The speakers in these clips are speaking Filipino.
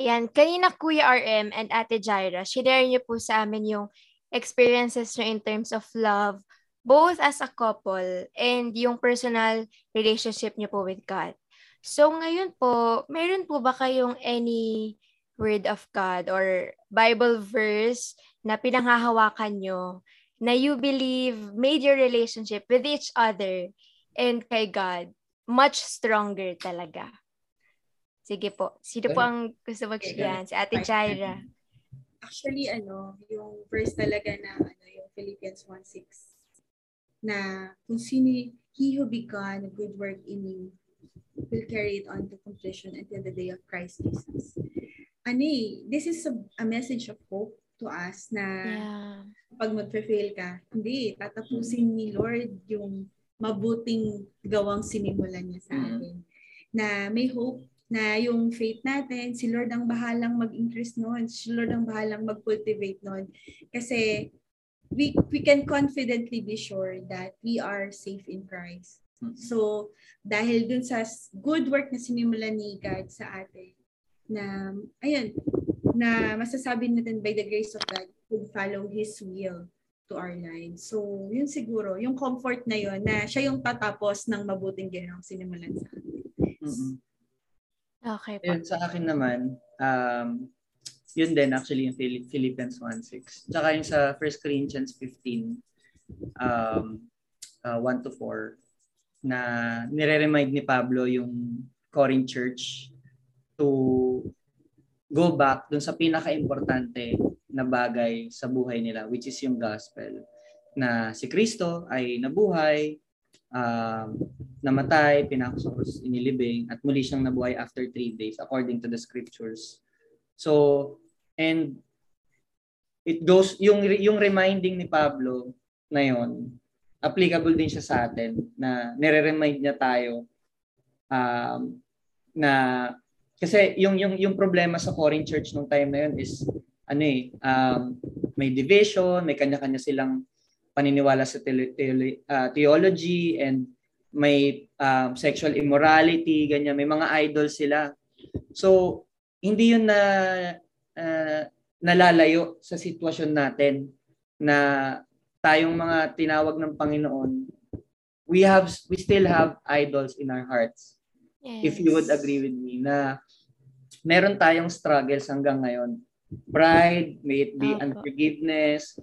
Ayan, kanina Kuya RM and Ate Jaira, share niyo po sa amin yung experiences niyo in terms of love, both as a couple and yung personal relationship niyo po with God. So ngayon po, meron po ba kayong any word of God or Bible verse na pinanghahawakan nyo na you believe made your relationship with each other and kay God much stronger talaga? Sige po. Sino po ang gusto mag-share? Si Ate Jaira. Actually, ano, yung verse talaga na, ano, yung Philippians 1.6 na kung sino, he who began a good work in you will carry it on to completion until the day of Christ Jesus. Ano eh, this is a, a message of hope to us na Yeah. pag mag-fail ka, hindi, tatapusin ni Lord yung mabuting gawang sinimulan niya sa Mhm. atin. Na may hope na yung faith natin, si Lord ang bahalang mag-increase noon, si Lord ang bahalang mag-cultivate noon. Kasi we, we can confidently be sure that we are safe in Christ. Mhm. So, dahil dun sa good work na sinimulan ni God sa atin, na, ayun, na masasabi natin by the grace of God, would follow His will to our lives. So, yun siguro, yung comfort na yun, na siya yung tatapos ng mabuting ginawang sinimulan sa atin. Mm-mm. Okay po. Yun, sa akin naman, um, yun din actually yung Phil- Philippians 1.6. Tsaka yung sa 1 Corinthians 15, um, uh, 1 to 4, na nire-remind ni Pablo yung Corinth Church to go back dun sa pinaka-importante na bagay sa buhay nila, which is yung gospel. Na si Kristo ay nabuhay, um, namatay, pinakos, inilibing, at muli siyang nabuhay after three days according to the scriptures. So, and it goes, yung, yung reminding ni Pablo na yon applicable din siya sa atin na nire-remind niya tayo um, na kasi yung yung yung problema sa Corinth Church nung time na yun is ano eh um, may division, may kanya-kanya silang paniniwala sa tele- tele- ah, theology and may um, sexual immorality, ganyan, may mga idol sila. So, hindi yun na ah, nalalayo sa sitwasyon natin na tayong mga tinawag ng Panginoon, we have we still have idols in our hearts. If you would Yes. agree with me na meron tayong struggles hanggang ngayon. Pride, may it be Opo. unforgiveness,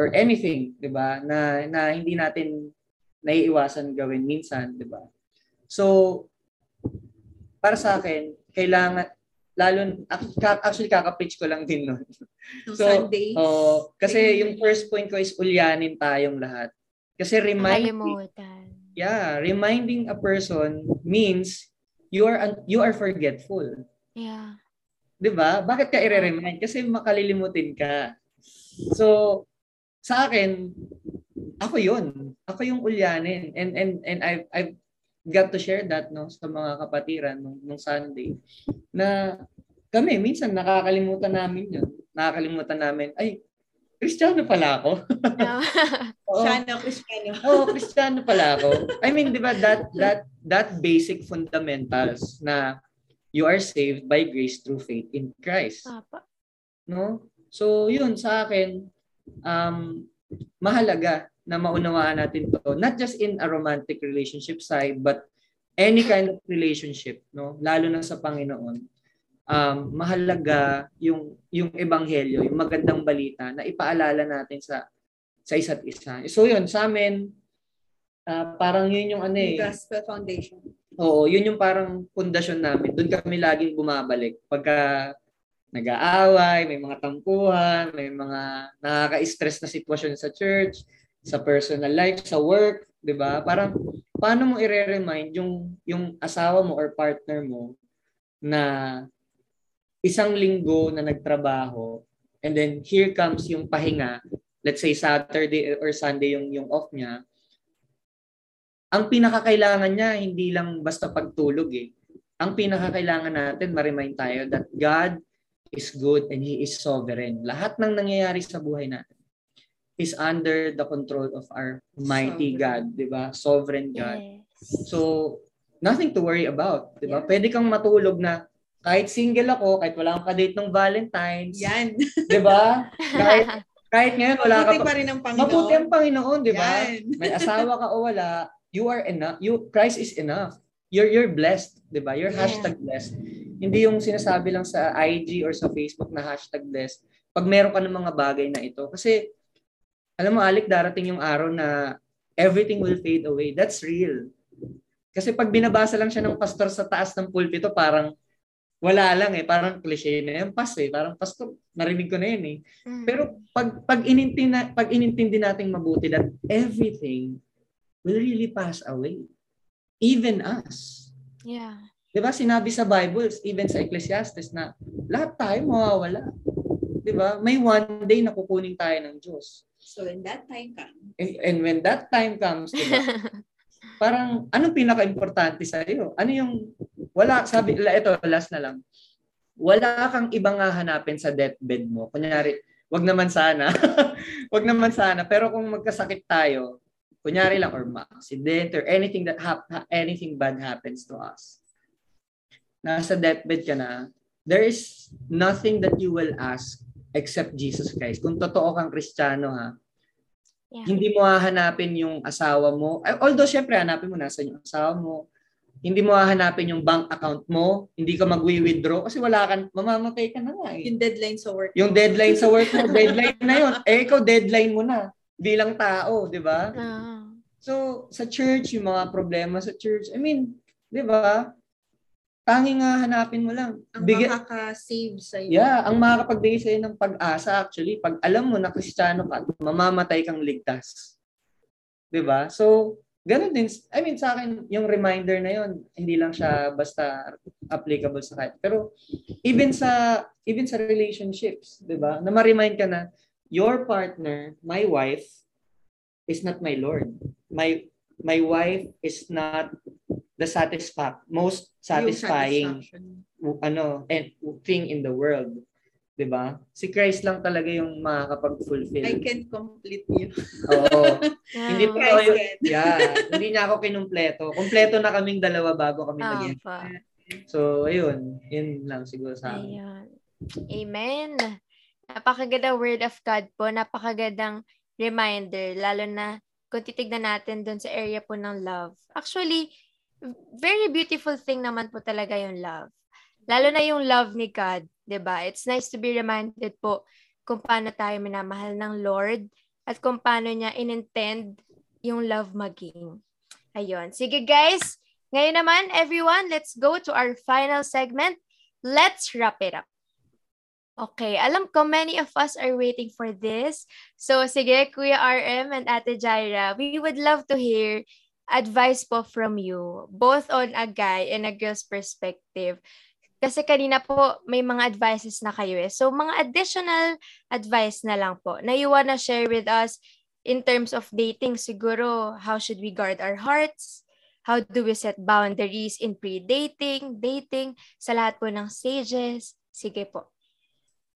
or anything, 'di ba? Na na hindi natin naiiwasan gawin minsan, 'di ba? So para sa akin, kailangan lalo actually kaka-preach ko lang din noon. So, Sunday, Oh, kasi yung first point ko is ulyanin tayong lahat. Kasi reminding Nakalimutan. yeah, reminding a person means you are un- you are forgetful. Yeah. 'Di ba? Bakit ka i-remind? Kasi makalilimutin ka. So, sa akin, ako 'yun. Ako yung ulyanin. And and and I I've got to share that no sa mga kapatiran nung, nung Sunday na kami minsan nakakalimutan namin 'yun. Nakakalimutan namin, ay Kristiyano pala ako. No. Oo. Shano, Kristiyano. Oo, Kristiyano pala ako. I mean, 'di ba that that that basic fundamentals na you are saved by grace through faith in Christ, Papa. no? So, 'yun sa akin um mahalaga na maunawaan natin 'to, not just in a romantic relationship side, but any kind of relationship, no? Lalo na sa Panginoon. Um mahalaga yung yung ebanghelyo, yung magandang balita na ipaalala natin sa sa isa't isa. So, 'yun sa amin ah, parang yun yung ano eh. Gospel Foundation. Oo, yun yung parang pundasyon namin. Doon kami laging bumabalik. Pagka nag-aaway, may mga tampuhan, may mga nakaka-stress na sitwasyon sa church, sa personal life, sa work, 'di ba? Parang paano mo i-remind yung yung asawa mo or partner mo na isang linggo na nagtrabaho and then here comes yung pahinga, let's say Saturday or Sunday yung yung off niya. Ang pinakakailangan niya hindi lang basta pagtulog eh. Ang pinakakailangan natin ma-remind tayo that God is good and He is sovereign. Lahat ng nangyayari sa buhay natin is under the control of our mighty Sovereign. God, 'di ba? Sovereign God. Yes. So, nothing to worry about, 'di ba? Yeah. Pwede kang matulog na kahit single ako, kahit wala akong kadate ng Valentine's, Yan. 'di ba? Kahit kahit ngayon wala ka Mabuti pa rin ang Panginoon. Mabuti ang Panginoon, 'di ba? May asawa ka o wala, you are enough. You Christ is enough. You're you're blessed, 'di ba? You're Yeah. hashtag blessed. Hindi yung sinasabi lang sa IG or sa Facebook na hashtag blessed. Pag meron ka ng mga bagay na ito. Kasi, alam mo, Alec, darating yung araw na everything will fade away. That's real. Kasi pag binabasa lang siya ng pastor sa taas ng pulpito, parang wala lang eh. Parang cliche na yan. Pas eh. Parang pastor, narinig ko na yun eh. Mm. Pero pag pag inintindi pag inintindi nating mabuti that everything will really pass away. Even us. yeah. 'Di ba? Sinabi sa Bible, even sa Ecclesiastes na lahat tayo mawawala. 'Di ba? May one day na kukunin tayo ng Diyos. So when that time comes, And, and when that time comes, 'di ba? Parang anong pinaka-importante sa iyo? Ano yung wala sabi la- ito last na lang. Wala kang ibang hahanapin sa deathbed mo. Kunyari, wag naman sana. wag naman sana. Pero kung magkasakit tayo, kunyari lang or accident or anything that hap- ha- anything bad happens to us. Nasa deathbed ka na, there is nothing that you will ask except Jesus Christ. Kung totoo kang Kristiyano ha, Yeah. hindi mo hahanapin yung asawa mo. Although, syempre, hanapin mo nasa yung asawa mo. Hindi mo hahanapin yung bank account mo. Hindi ka mag-withdraw kasi wala kan mamamatay ka na nga eh. yung deadline sa work. Yung deadline sa work mo, deadline na yun. Eh, ikaw deadline mo na bilang tao, di ba? Ah. So, sa church, yung mga problema sa church, I mean, di ba? Tanging nga hanapin mo lang. ang Bigyan- makaka-save sa iyo. Yeah, ang makakapagbigay sa'yo ng pag-asa actually, pag alam mo na kristyano ka, mamamatay kang ligtas. ba? So, ganun din. I mean, sa akin, yung reminder na yon hindi lang siya basta applicable sa kahit. Pero, even sa, even sa relationships, ba? Na ma-remind ka na, your partner, my wife, is not my Lord. My, my wife is not the satisfact, most satisfying ano and thing in the world. 'Di ba? Si Christ lang talaga yung makakapag-fulfill. I can complete you. Oo. hindi Ah. po ako, yeah, hindi niya ako kinumpleto. Kumpleto na kaming dalawa bago kami Ah, naging. pa. So, ayun, yun lang siguro sa akin. Ayun. Amen. Napakagandang word of God po. Napakagandang reminder. Lalo na kung titignan natin dun sa area po ng love. Actually, very beautiful thing naman po talaga yung love. Lalo na yung love ni God, 'di ba? It's nice to be reminded po kung paano tayo minamahal ng Lord at kung paano niya inintend yung love maging. Ayun. Sige guys, ngayon naman everyone, let's go to our final segment. Let's wrap it up. Okay, alam ko many of us are waiting for this. So sige, Kuya RM and Ate Jaira, we would love to hear advice po from you, both on a guy and a girl's perspective. Kasi kanina po may mga advices na kayo eh. So mga additional advice na lang po na you wanna share with us in terms of dating siguro. How should we guard our hearts? How do we set boundaries in pre-dating, dating, sa lahat po ng stages? Sige po.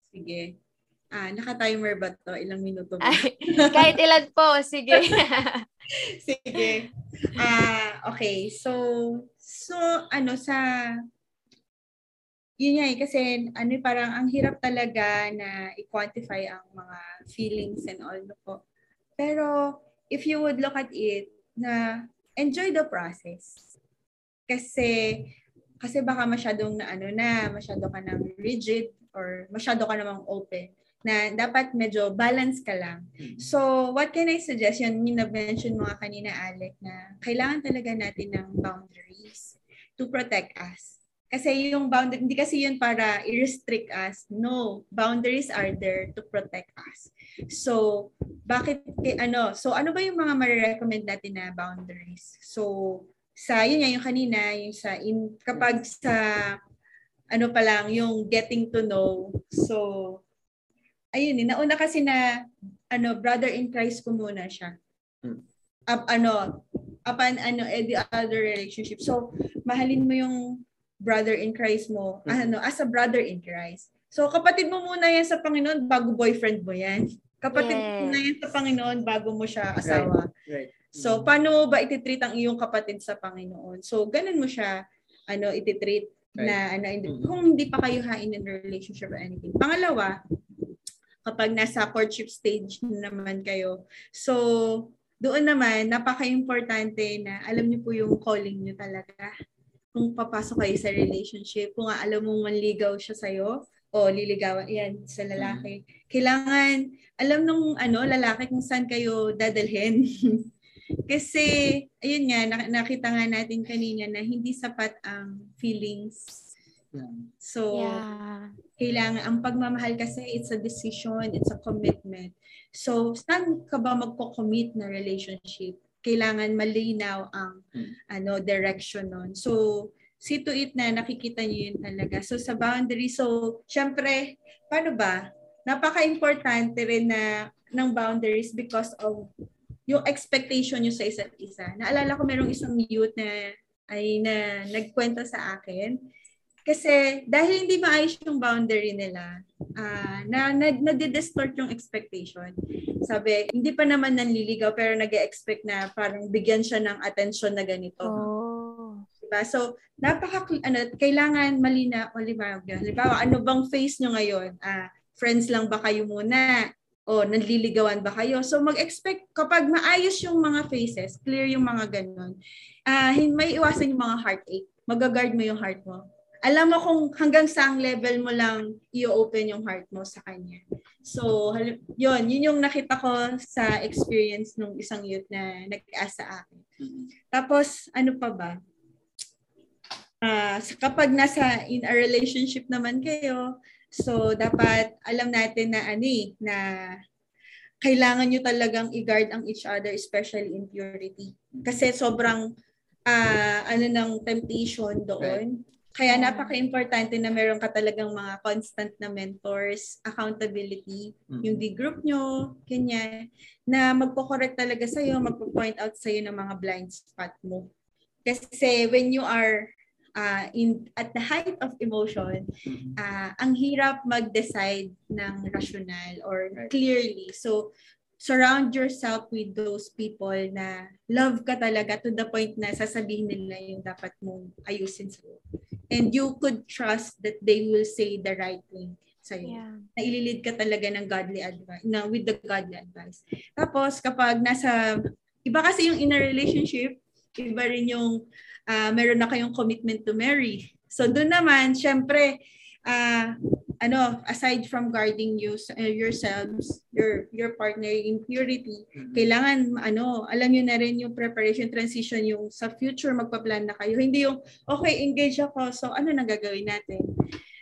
Sige. Ah, naka-timer ba to? Ilang minuto ba? Ay, kahit ilan po, sige. Sige. Ah, okay. So, so ano sa yun nga eh, kasi ano parang ang hirap talaga na i-quantify ang mga feelings and all no po. Pero if you would look at it na enjoy the process. Kasi kasi baka masyadong na ano na, masyado ka nang rigid or masyado ka namang open na dapat medyo balance ka lang. So, what can I suggest? Yun, yung na-mention mo kanina, Alec, na kailangan talaga natin ng boundaries to protect us. Kasi yung boundary, hindi kasi yun para i-restrict us. No, boundaries are there to protect us. So, bakit, eh, ano, so ano ba yung mga marirecommend natin na boundaries? So, sa, yun nga, yung kanina, yung sa, in, kapag sa, ano pa lang, yung getting to know. So, ayun eh, nauna kasi na, ano, brother in Christ ko muna siya. Hmm. Up, ano, upon, ano, eh, the other relationship. So, mahalin mo yung brother in Christ mo, Hmm. ano, as a brother in Christ. So, kapatid mo muna yan sa Panginoon bago boyfriend mo yan. Kapatid mo Yes. muna yan sa Panginoon bago mo siya asawa. Right. So, paano mo ba ititreat ang iyong kapatid sa Panginoon? So, ganun mo siya, ano, ititreat. Right. Na, na mm-hmm. kung hindi pa kayo hain in relationship or anything. Pangalawa, kapag nasa courtship stage naman kayo. So, doon naman, napaka-importante na alam niyo po yung calling niyo talaga. Kung papasok kayo sa relationship, kung alam mong manligaw siya sa'yo, o liligawan, yan, sa lalaki. Kailangan, alam nung ano, lalaki kung saan kayo dadalhin. Kasi, ayun nga, nakita nga natin kanina na hindi sapat ang feelings. So, yeah. kailangan, ang pagmamahal kasi, it's a decision, it's a commitment. So, saan ka ba magko-commit na relationship? Kailangan malinaw ang hmm. ano direction nun. So, see to it na nakikita niyo yun talaga. So, sa boundary, so, syempre, paano ba? Napaka-importante rin na ng boundaries because of yung expectation nyo sa isa't isa. Naalala ko merong isang youth na ay na nagkwento sa akin kasi dahil hindi maayos yung boundary nila, uh, na, na nadi-distort yung expectation. Sabi, hindi pa naman nanliligaw pero nag expect na parang bigyan siya ng attention na ganito. Oh. Diba? So, napaka ano, kailangan malina o liwanag. Halimbawa, ano bang phase nyo ngayon? Uh, friends lang ba kayo muna? o nanliligawan ba kayo? So mag-expect kapag maayos yung mga faces, clear yung mga ganun, uh, may iwasan yung mga heartache. Mag-guard mo yung heart mo. Alam mo kung hanggang saang level mo lang i-open yung heart mo sa kanya. So, yun, yun yung nakita ko sa experience ng isang youth na nag-ask sa akin. Tapos, ano pa ba? Uh, kapag nasa in a relationship naman kayo, So, dapat alam natin na ani eh, na kailangan nyo talagang i-guard ang each other, especially in purity. Kasi sobrang uh, ano ng temptation doon. Kaya napaka-importante na meron ka talagang mga constant na mentors, accountability, mm-hmm. yung D-group nyo, kanya, na magpo-correct talaga sa'yo, magpo-point out sa'yo ng mga blind spot mo. Kasi when you are uh, in at the height of emotion, uh, ang hirap mag-decide ng rational or clearly. So surround yourself with those people na love ka talaga to the point na sasabihin nila yung dapat mong ayusin sa And you could trust that they will say the right thing sa iyo. Yeah. Na ililid ka talaga ng godly advice, na with the godly advice. Tapos kapag nasa iba kasi yung in a relationship, iba rin yung uh, meron na kayong commitment to marry. So doon naman, syempre, uh, ano, aside from guarding you, uh, yourselves, your your partner in purity, mm-hmm. kailangan ano, alam niyo na rin yung preparation transition yung sa future magpa-plan na kayo. Hindi yung okay, engage ako, so ano nang gagawin natin?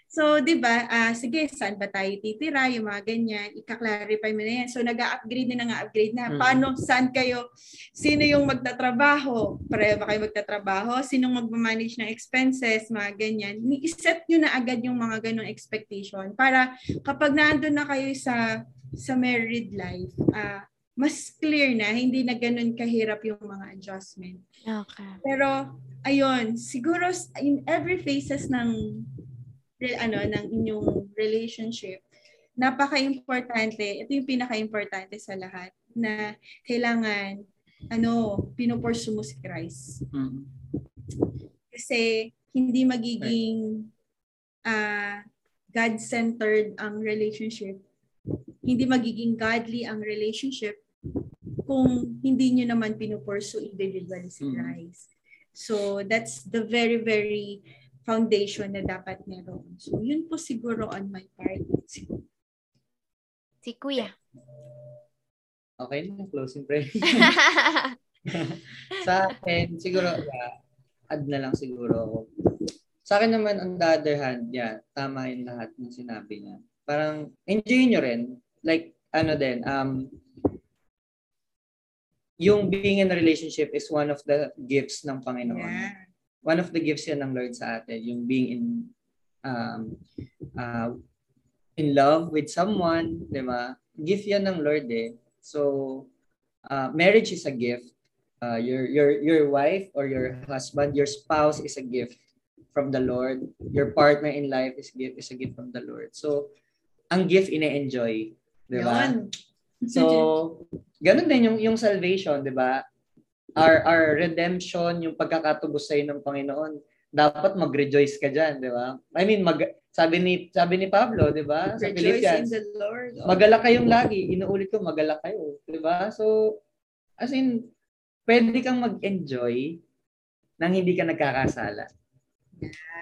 So, di ba, uh, sige, saan ba tayo titira, yung mga ganyan, ika-clarify mo na yan. So, nag-upgrade na nga-upgrade na. Mm. Paano, saan kayo, sino yung magtatrabaho? Pareho ba kayo magtatrabaho? Sinong mag-manage ng expenses, mga ganyan. I-set nyo na agad yung mga ganong expectation para kapag naandun na kayo sa sa married life, uh, mas clear na, hindi na ganun kahirap yung mga adjustment. Okay. Pero, ayun, siguro in every phases ng ano ng inyong relationship, napaka-importante, ito yung pinaka-importante sa lahat, na kailangan, ano, pinupursu mo si Christ. Mm-hmm. Kasi, hindi magiging uh, God-centered ang relationship. Hindi magiging godly ang relationship kung hindi nyo naman pinupursu individually si mm-hmm. Christ. So, that's the very, very foundation na dapat meron. So, yun po siguro on my part. Si Kuya. Okay na, closing prayer. sa akin, siguro, yeah, add na lang siguro Sa akin naman, on the other hand, yeah, tama yung lahat ng sinabi niya. Parang, enjoy nyo rin. Like, ano din, um, yung being in a relationship is one of the gifts ng Panginoon. Yeah one of the gifts yan ng Lord sa atin, yung being in um, uh, in love with someone, di ba? Gift yan ng Lord eh. So, uh, marriage is a gift. Uh, your your your wife or your husband, your spouse is a gift from the Lord. Your partner in life is gift is a gift from the Lord. So, ang gift ine-enjoy, 'di ba? So, ganun din yung yung salvation, 'di ba? Our our redemption, yung pagkakatubos sa ng Panginoon, dapat mag-rejoice ka diyan, di ba? I mean, mag sabi ni sabi ni Pablo, di ba? Sa Rejoice in Philippians, the Lord. Oh. magalak kayong lagi. Inuulit ko, magalak kayo, di ba? So, as in, pwede kang mag-enjoy nang hindi ka nagkakasala.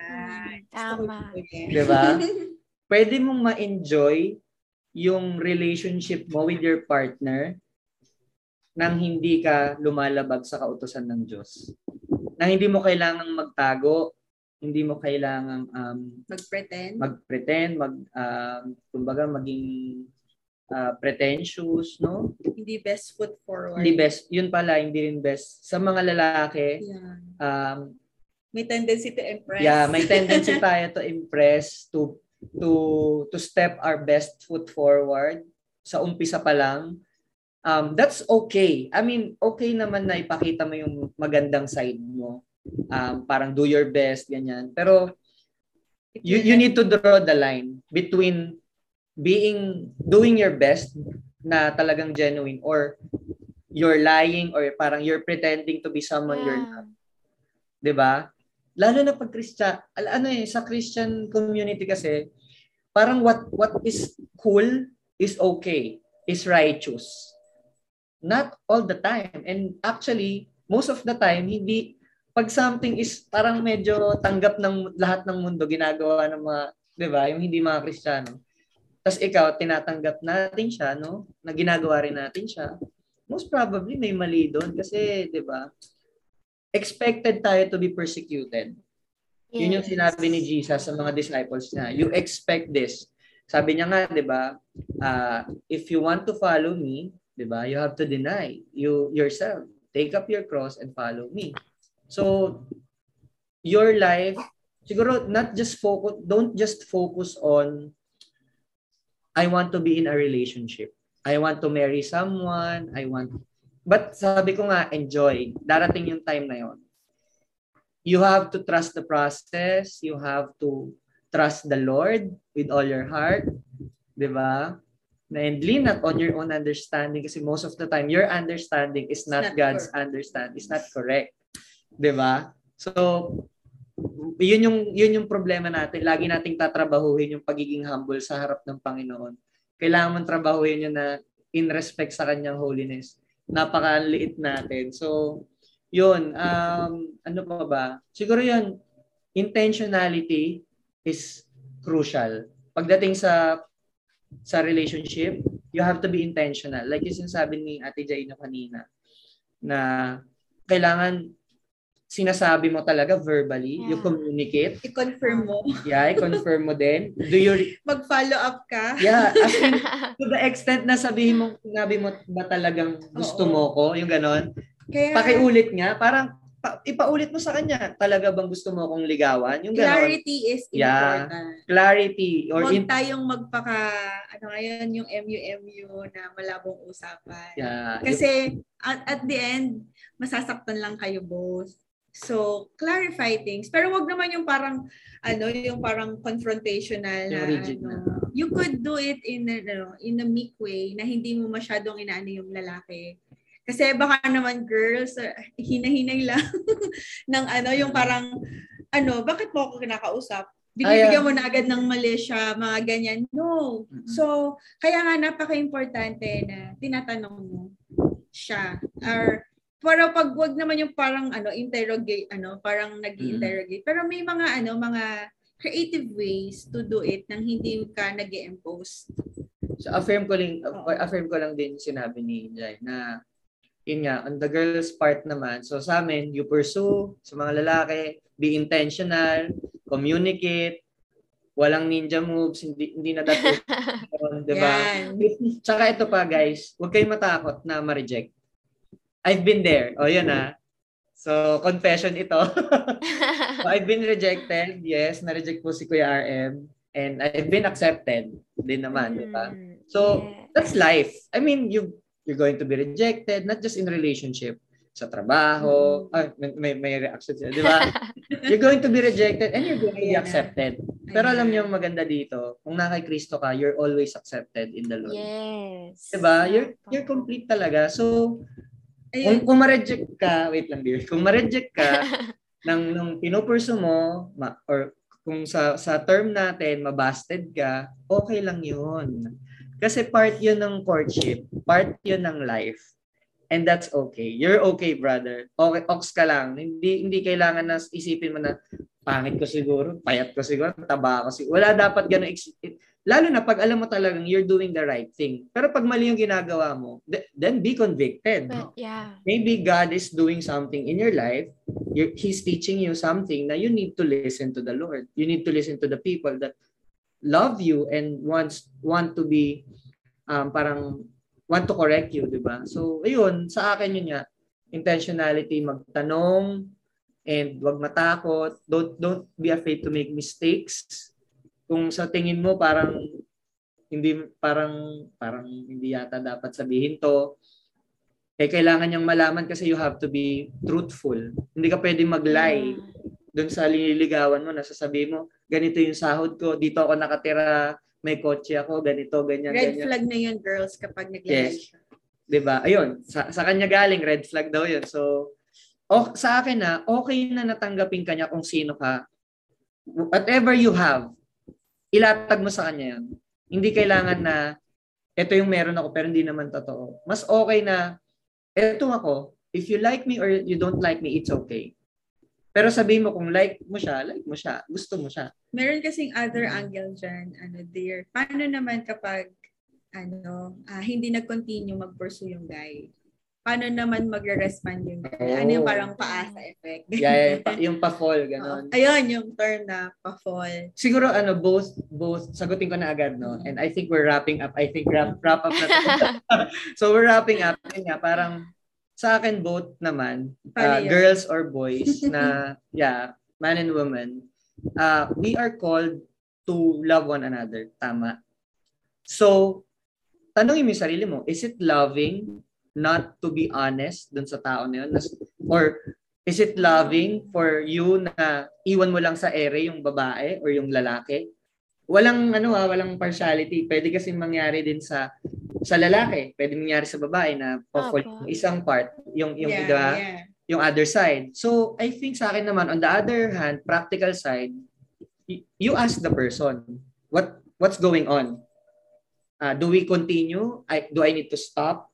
Ah, Tama. Di ba? pwede mong ma-enjoy yung relationship mo with your partner nang hindi ka lumalabag sa kautosan ng Diyos. Nang hindi mo kailangang magtago, hindi mo kailangang um, Mag-pretend. mag-pretend, mag, um, kumbaga maging uh, pretentious, no? hindi best foot forward. Hindi best, yun pala, hindi rin best. Sa mga lalaki, Yeah. um, May tendency to impress. Yeah, may tendency tayo to impress, to to to step our best foot forward sa umpisa pa lang. Um, that's okay. I mean, okay naman na ipakita mo yung magandang side mo. Um, parang do your best, ganyan. Pero you, you need to draw the line between being, doing your best na talagang genuine or you're lying or parang you're pretending to be someone you're not. 'di ba? Lalo na pag Christian, al- ano eh sa Christian community kasi parang what what is cool is okay, is righteous. Not all the time. And actually, most of the time hindi pag something is parang medyo tanggap ng lahat ng mundo ginagawa ng mga, 'di ba? Yung hindi mga Kristiyano. Tapos ikaw tinatanggap natin siya, no? Na ginagawa rin natin siya. Most probably may mali doon kasi, 'di ba? expected tayo to be persecuted. Yun yung Yes. sinabi ni Jesus sa mga disciples niya. You expect this. Sabi niya nga, 'di ba? Uh, if you want to follow me, 'di ba? You have to deny you yourself. Take up your cross and follow me. So your life siguro not just focus don't just focus on I want to be in a relationship. I want to marry someone. I want But sabi ko nga, enjoy. Darating yung time na yon. You have to trust the process. You have to trust the Lord with all your heart. Di ba? And lean not on your own understanding kasi most of the time, your understanding is not, not God's correct. understanding. It's not correct. Di ba? So, yun yung, yun yung problema natin. Lagi nating tatrabahuhin yung pagiging humble sa harap ng Panginoon. Kailangan mong trabahuhin yun na in respect sa kanyang holiness napakaliit natin. So, yun, um, ano pa ba? Siguro yun, intentionality is crucial. Pagdating sa sa relationship, you have to be intentional. Like yung sinasabi ni Ate Jaina kanina, na kailangan sinasabi mo talaga verbally, you Yeah. communicate. I-confirm mo. Yeah, i-confirm mo din. Do you Mag-follow up ka. Yeah, as in, to the extent na sabihin mo, sinabi mo ba talagang gusto Oo. mo ko, yung ganon. Kaya, Pakiulit nga, parang pa, ipaulit mo sa kanya, talaga bang gusto mo akong ligawan? Yung ganon. clarity is Yeah. important. Clarity. Or Huwag in, tayong magpaka, ano ngayon, yung MU-MU na malabong usapan. yeah, Kasi, at, at the end, masasaktan lang kayo both. So, clarify things. Pero wag naman yung parang, ano, yung parang confrontational Yung na, rigid ano. na. You could do it in a, ano, in a meek way na hindi mo masyadong inaano yung lalaki. Kasi baka naman girls, uh, hinahinay lang ng ano, yung parang, ano, bakit mo ako kinakausap? Binibigyan mo na agad ng mali siya, mga ganyan. No. So, kaya nga napaka-importante na tinatanong mo siya. Or, pero pag wag naman yung parang ano, interrogate, ano, parang nag interrogate Pero may mga ano, mga creative ways to do it nang hindi ka nag impose So affirm ko lang Oo. affirm ko lang din sinabi ni Jai na yun nga on the girl's part naman. So sa amin, you pursue sa mga lalaki, be intentional, communicate, walang ninja moves, hindi hindi na dapat, 'di ba? Yan. Tsaka ito pa guys, huwag kayong matakot na ma-reject. I've been there. O yun ah. So confession ito. so, I've been rejected. Yes, na-reject po si Kuya RM. And I've been accepted din naman, di ba? Mm, So, yes. that's life. I mean, you you're going to be rejected not just in relationship, sa trabaho, ay, may, may, reaction siya, di ba? you're going to be rejected and you're going to be accepted. Pero alam niyo maganda dito, kung na kay Kristo ka, you're always accepted in the Lord. yes. Di ba? You're you're complete talaga. So, kung, Ayun. kung ma-reject ka, wait lang dear, kung ma-reject ka, nang nung pinupurso mo ma, or kung sa sa term natin mabasted ka, okay lang 'yun. Kasi part 'yun ng courtship, part 'yun ng life. And that's okay. You're okay, brother. Okay, ox ka lang. Hindi hindi kailangan na isipin mo na pangit ko siguro, payat ko siguro, taba ko siguro. Wala dapat ganun Lalo na pag alam mo talagang you're doing the right thing. Pero pag mali yung ginagawa mo, then be convicted. But, yeah. Maybe God is doing something in your life. You're, he's teaching you something na you need to listen to the Lord. You need to listen to the people that love you and wants want to be um, parang want to correct you, di ba? So, ayun, sa akin yun nga, intentionality, magtanong, and wag matakot. Don't, don't be afraid to make mistakes kung sa tingin mo parang hindi parang parang hindi yata dapat sabihin to eh kailangan niyang malaman kasi you have to be truthful. Hindi ka pwedeng mag-lie doon sa liligawan mo, nasasabi mo, ganito yung sahod ko, dito ako nakatira, may kotse ako, ganito, ganyan, red ganyan. flag na yun, girls, kapag nag-lie yes. siya. 'Di ba? Ayun, sa, sa kanya galing red flag daw 'yun. So, oh, sa akin na okay na natanggapin kanya kung sino ka. Whatever you have, ilatag mo sa kanya yun. Hindi kailangan na ito yung meron ako pero hindi naman totoo. Mas okay na ito ako. If you like me or you don't like me, it's okay. Pero sabihin mo kung like mo siya, like mo siya, gusto mo siya. Meron kasing other angle dyan, ano dear. Paano naman kapag ano, uh, hindi nag-continue mag-pursue yung guy? paano naman magre-respond yung oh. Ano yung parang paasa effect? yeah, yeah, yung pa-fall, gano'n. Oh, ayun, yung term na pa-fall. Siguro, ano, both, both, sagutin ko na agad, no? And I think we're wrapping up. I think wrap, wrap up na So, we're wrapping up. Yun nga, parang, sa akin, both naman, uh, girls or boys, na, yeah, man and woman, uh, we are called to love one another. Tama. So, tanongin mo yung sarili mo, is it loving not to be honest dun sa tao na yun? Or is it loving for you na iwan mo lang sa ere yung babae or yung lalaki? Walang ano ha, ah, walang partiality. Pwede kasi mangyari din sa sa lalaki, pwede mangyari sa babae na okay. yung isang part, yung yung yeah, diba, yeah. yung other side. So, I think sa akin naman on the other hand, practical side, you ask the person, what what's going on? Uh, do we continue? I, do I need to stop?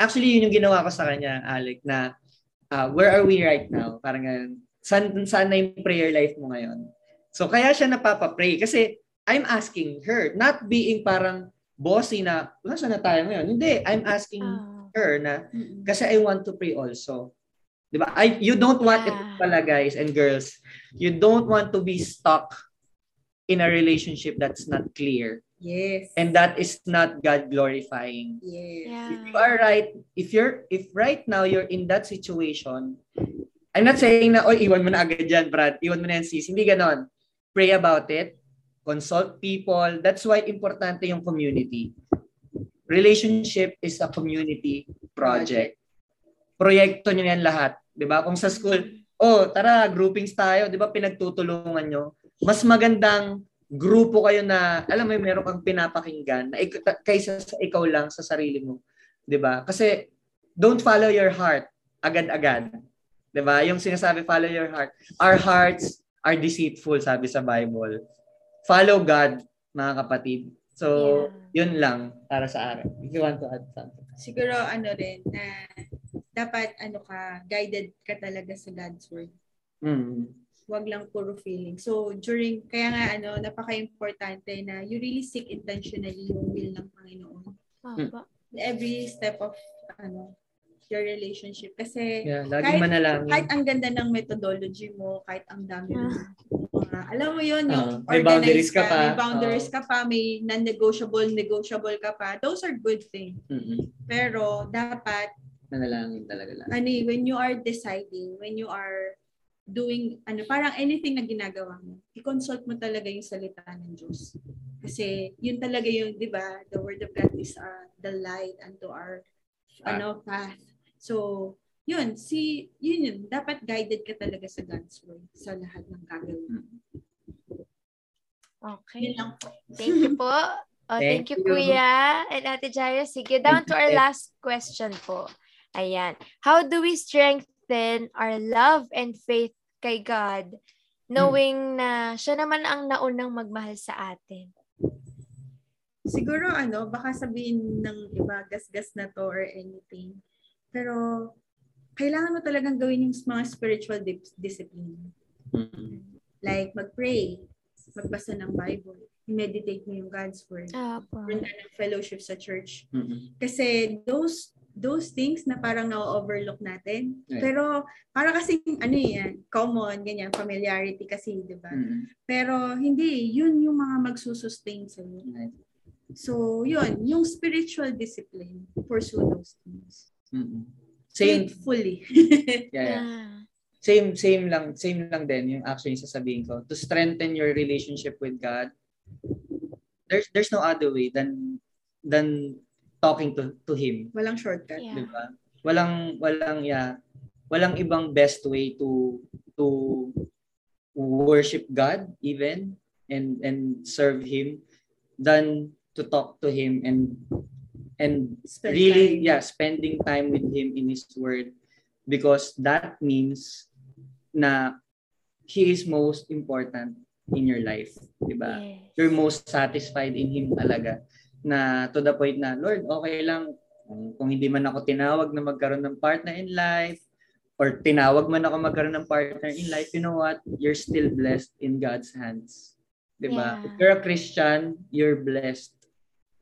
Actually, yun yung ginawa ko sa kanya, Alec, na uh, where are we right now? Parang ganun. San, saan na yung prayer life mo ngayon? So, kaya siya napapapray. Kasi, I'm asking her, not being parang bossy na, nasa na tayo ngayon? Hindi, I'm asking oh. her na, kasi I want to pray also. Di ba? I, you don't want yeah. it pala, guys and girls. You don't want to be stuck in a relationship that's not clear. Yes. And that is not God glorifying. Yes. Yeah. If you are right, if you're if right now you're in that situation, I'm not saying na, oy, iwan mo na agad yan, Brad. Iwan mo na yan, sis. Hindi ganon. Pray about it. Consult people. That's why importante yung community. Relationship is a community project. Proyekto nyo yan lahat. Ba? Kung sa school, oh, tara, groupings tayo. Di ba? Pinagtutulungan nyo. Mas magandang grupo kayo na, alam mo, meron kang pinapakinggan na ik- kaysa sa ikaw lang sa sarili mo. 'Di ba? Kasi don't follow your heart agad-agad. 'Di ba? Yung sinasabi follow your heart. Our hearts are deceitful sabi sa Bible. Follow God, mga kapatid. So, yeah. yun lang para sa akin. If you want to add something. Siguro ano rin na dapat ano ka guided ka talaga sa God's word. Mm wag lang puro feeling. So, during, kaya nga, ano, napaka-importante na you really seek intentionally yung will ng Panginoon. Ah, Every step of, ano, your relationship. Kasi, yeah, lagi kahit, manalangin. kahit ang ganda ng methodology mo, kahit ang dami yeah. mga, alam mo yun, yung uh, may boundaries ka, ka pa. May boundaries uh, ka pa, may non-negotiable, negotiable ka pa. Those are good things. Mm-hmm. Pero, dapat, manalangin talaga lang. Ano, when you are deciding, when you are doing, ano, parang anything na ginagawa mo, i-consult mo talaga yung salita ng Diyos. Kasi yun talaga yung, di ba, the word of God is uh, the light unto our ah. ano path. So, yun, si, yun yun, dapat guided ka talaga sa God's word sa lahat ng gagawin. Okay. Thank you po. Oh, thank, thank you, you, Kuya and Ate Jaya. Sige, down to our last question po. Ayan. How do we strengthen our love and faith kay God, knowing na siya naman ang naunang magmahal sa atin? Siguro ano, baka sabihin ng iba, gasgas na to or anything. Pero, kailangan mo talagang gawin yung mga spiritual di- discipline. Mm. Like, mag-pray, magbasa ng Bible, meditate mo yung God's Word, meron ka ng fellowship sa church. Mm-mm. Kasi those those things na parang na-overlook natin. Right. Pero para kasi ano yan, common, ganyan, familiarity kasi, di ba? Mm-mm. Pero hindi, yun yung mga magsusustain sa iyo. Right. So, yun, yung spiritual discipline, pursue those things. Mm-mm. Same, Faithfully. yeah, yeah. Yeah. Same, same lang, same lang din yung actually sasabihin ko. To strengthen your relationship with God, there's there's no other way than than talking to to Him. Walang shortcut. Yeah. di ba? Walang walang yeah, walang ibang best way to to worship God even and and serve him than to talk to him and and Spend really time. yeah, spending time with him in his word because that means na he is most important in your life, di ba? Yes. you're most satisfied in Him talaga. Na to the point na, Lord, okay lang kung, hindi man ako tinawag na magkaroon ng partner in life or tinawag man ako magkaroon ng partner in life, you know what? You're still blessed in God's hands. 'Di ba? Yeah. If you're a Christian, you're blessed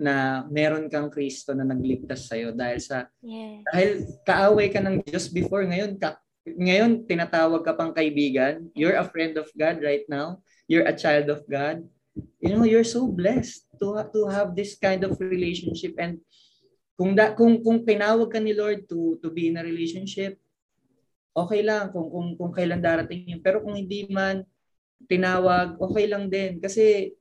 na meron kang Kristo na nagligtas sa'yo dahil sa Yes. dahil kaaway ka ng Diyos before ngayon ka ngayon tinatawag ka pang kaibigan. You're a friend of God right now. You're a child of God. You know you're so blessed to to have this kind of relationship. And kung da, kung kung tinawag ka ni Lord to to be in a relationship okay lang kung kung kung kailan darating yun. Pero kung hindi man tinawag okay lang din. Kasi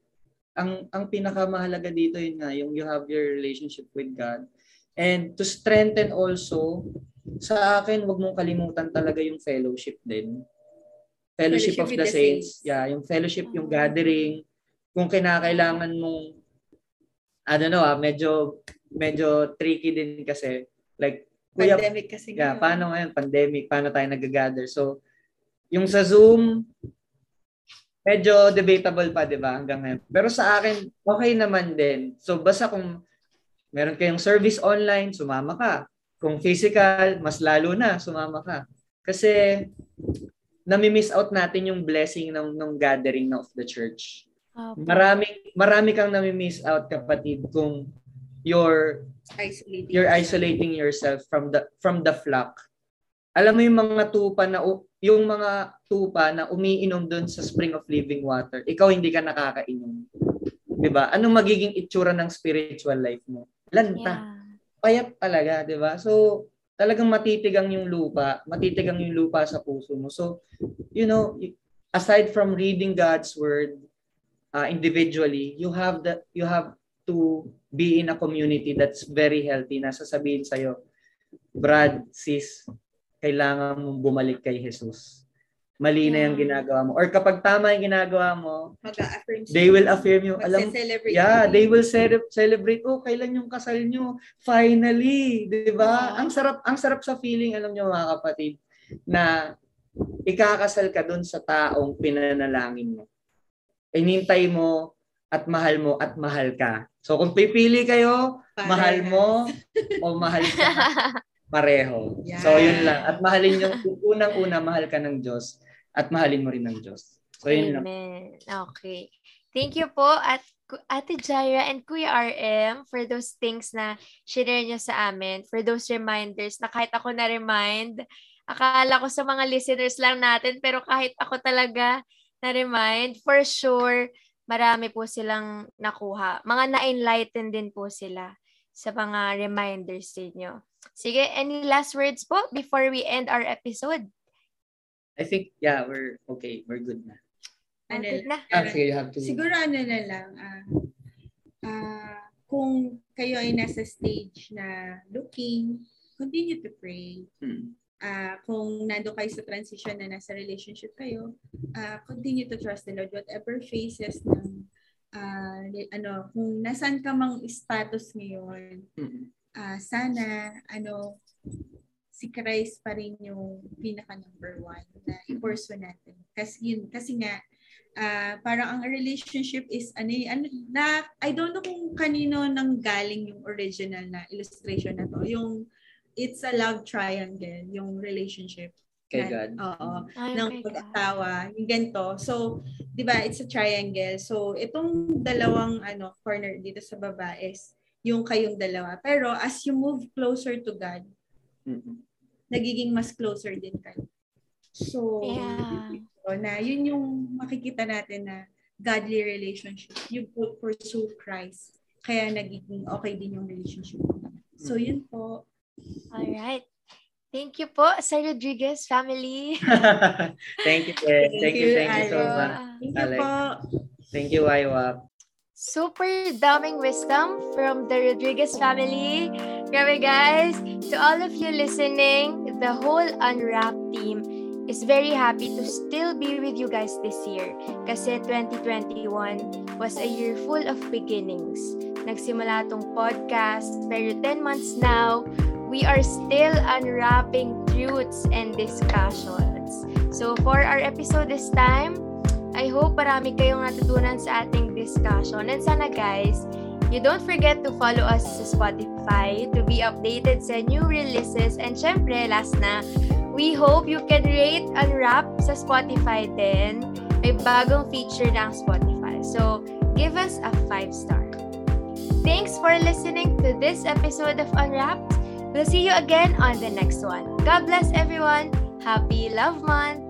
ang ang pinakamahalaga dito yun nga yung you have your relationship with God and to strengthen also sa akin wag mong kalimutan talaga yung fellowship din fellowship, Fellowship of the, the saints. saints. yeah yung fellowship yung Mm. gathering kung kinakailangan mong I don't know ah medyo medyo tricky din kasi like kuya Pandemic kasi Yeah, ngayon. paano ngayon, pandemic, paano tayo nag-gather? So, yung sa Zoom, medyo debatable pa, di ba, hanggang ngayon. Pero sa akin, okay naman din. So, basta kung meron kayong service online, sumama ka. Kung physical, mas lalo na, sumama ka. Kasi, nami-miss out natin yung blessing ng, ng gathering of the church. Apo. Marami, marami kang nami-miss out, kapatid, kung you're Isolating. you're isolating yourself from the from the flock. Alam mo yung mga tupa na u- yung mga tupa na umiinom doon sa spring of living water, ikaw hindi ka nakakainom. 'Di ba? Anong magiging itsura ng spiritual life mo? Lanta. Yeah. Payat talaga, 'di ba? So talagang matitigang yung lupa, matitigang yung lupa sa puso mo. So, you know, aside from reading God's word uh, individually, you have the you have to be in a community that's very healthy na sasabihin sa'yo, Brad, sis, kailangan mong bumalik kay Jesus. Mali na yung ginagawa mo. Or kapag tama yung ginagawa mo, Mag-affirm they will affirm you. Alam, yeah, they will cele- celebrate. Oh, kailan yung kasal nyo? Finally, 'di ba? Yeah. Ang sarap ang sarap sa feeling alam niyo mga kapatid na ikakasal ka doon sa taong pinanalangin mo. Inintay mo at mahal mo at mahal ka. So kung pipili kayo, mahal mo o mahal ka, pareho. Yeah. So yun lang. At mahalin yung unang-una mahal ka ng Diyos at mahalin mo rin ng Diyos. So yun lang. Amen. Okay. Thank you po at Ate Jaira and Kuya RM for those things na share niyo sa amin, for those reminders na kahit ako na-remind, akala ko sa mga listeners lang natin, pero kahit ako talaga na-remind, for sure, marami po silang nakuha. Mga na-enlighten din po sila sa mga reminders ninyo. Sige, any last words po before we end our episode? I think, yeah, we're okay. We're good na. Ano Good na. Ah, sige, you have to. Siguro ano na lang, ah, ah, kung kayo ay nasa stage na looking, continue to pray. Hmm. Ah, kung nando kayo sa transition na nasa relationship kayo, ah, continue to trust the Lord. Whatever phases ng, ah, li- ano, kung nasan ka mang status ngayon, Hmm. Ah, sana, ano, si Christ pa rin yung pinaka number one na i-pursue natin. Kasi yun, kasi nga, ah parang ang relationship is ano, y- ano na I don't know kung kanino nang galing yung original na illustration na to. Yung it's a love triangle, yung relationship. Kay God. Oo. Ay, ng okay ka. pag-asawa, yung ganito. So, 'di ba, it's a triangle. So, itong dalawang ano corner dito sa baba is yung kayong dalawa. Pero as you move closer to God, Mm-mm. nagiging mas closer din kayo. So, Yeah. so, na yun yung makikita natin na godly relationship. You put pursue Christ. Kaya nagiging okay din yung relationship. So, yun po. Alright. Thank you po, Sir Rodriguez family. thank you, Ted. Thank you, thank you so much. Thank you po. Thank you, Waiwap. Super daming wisdom from the Rodriguez family. Grabe guys, to all of you listening, the whole Unwrap team is very happy to still be with you guys this year. Kasi 2021 was a year full of beginnings. Nagsimula tong podcast, pero 10 months now, we are still unwrapping truths and discussions. So for our episode this time, I hope marami kayong natutunan sa ating discussion. And sana guys, you don't forget to follow us sa Spotify to be updated sa new releases. And syempre, last na, we hope you can rate Unwrap sa Spotify din. May bagong feature ng Spotify. So, give us a 5 star. Thanks for listening to this episode of Unwrapped. We'll see you again on the next one. God bless everyone. Happy Love Month!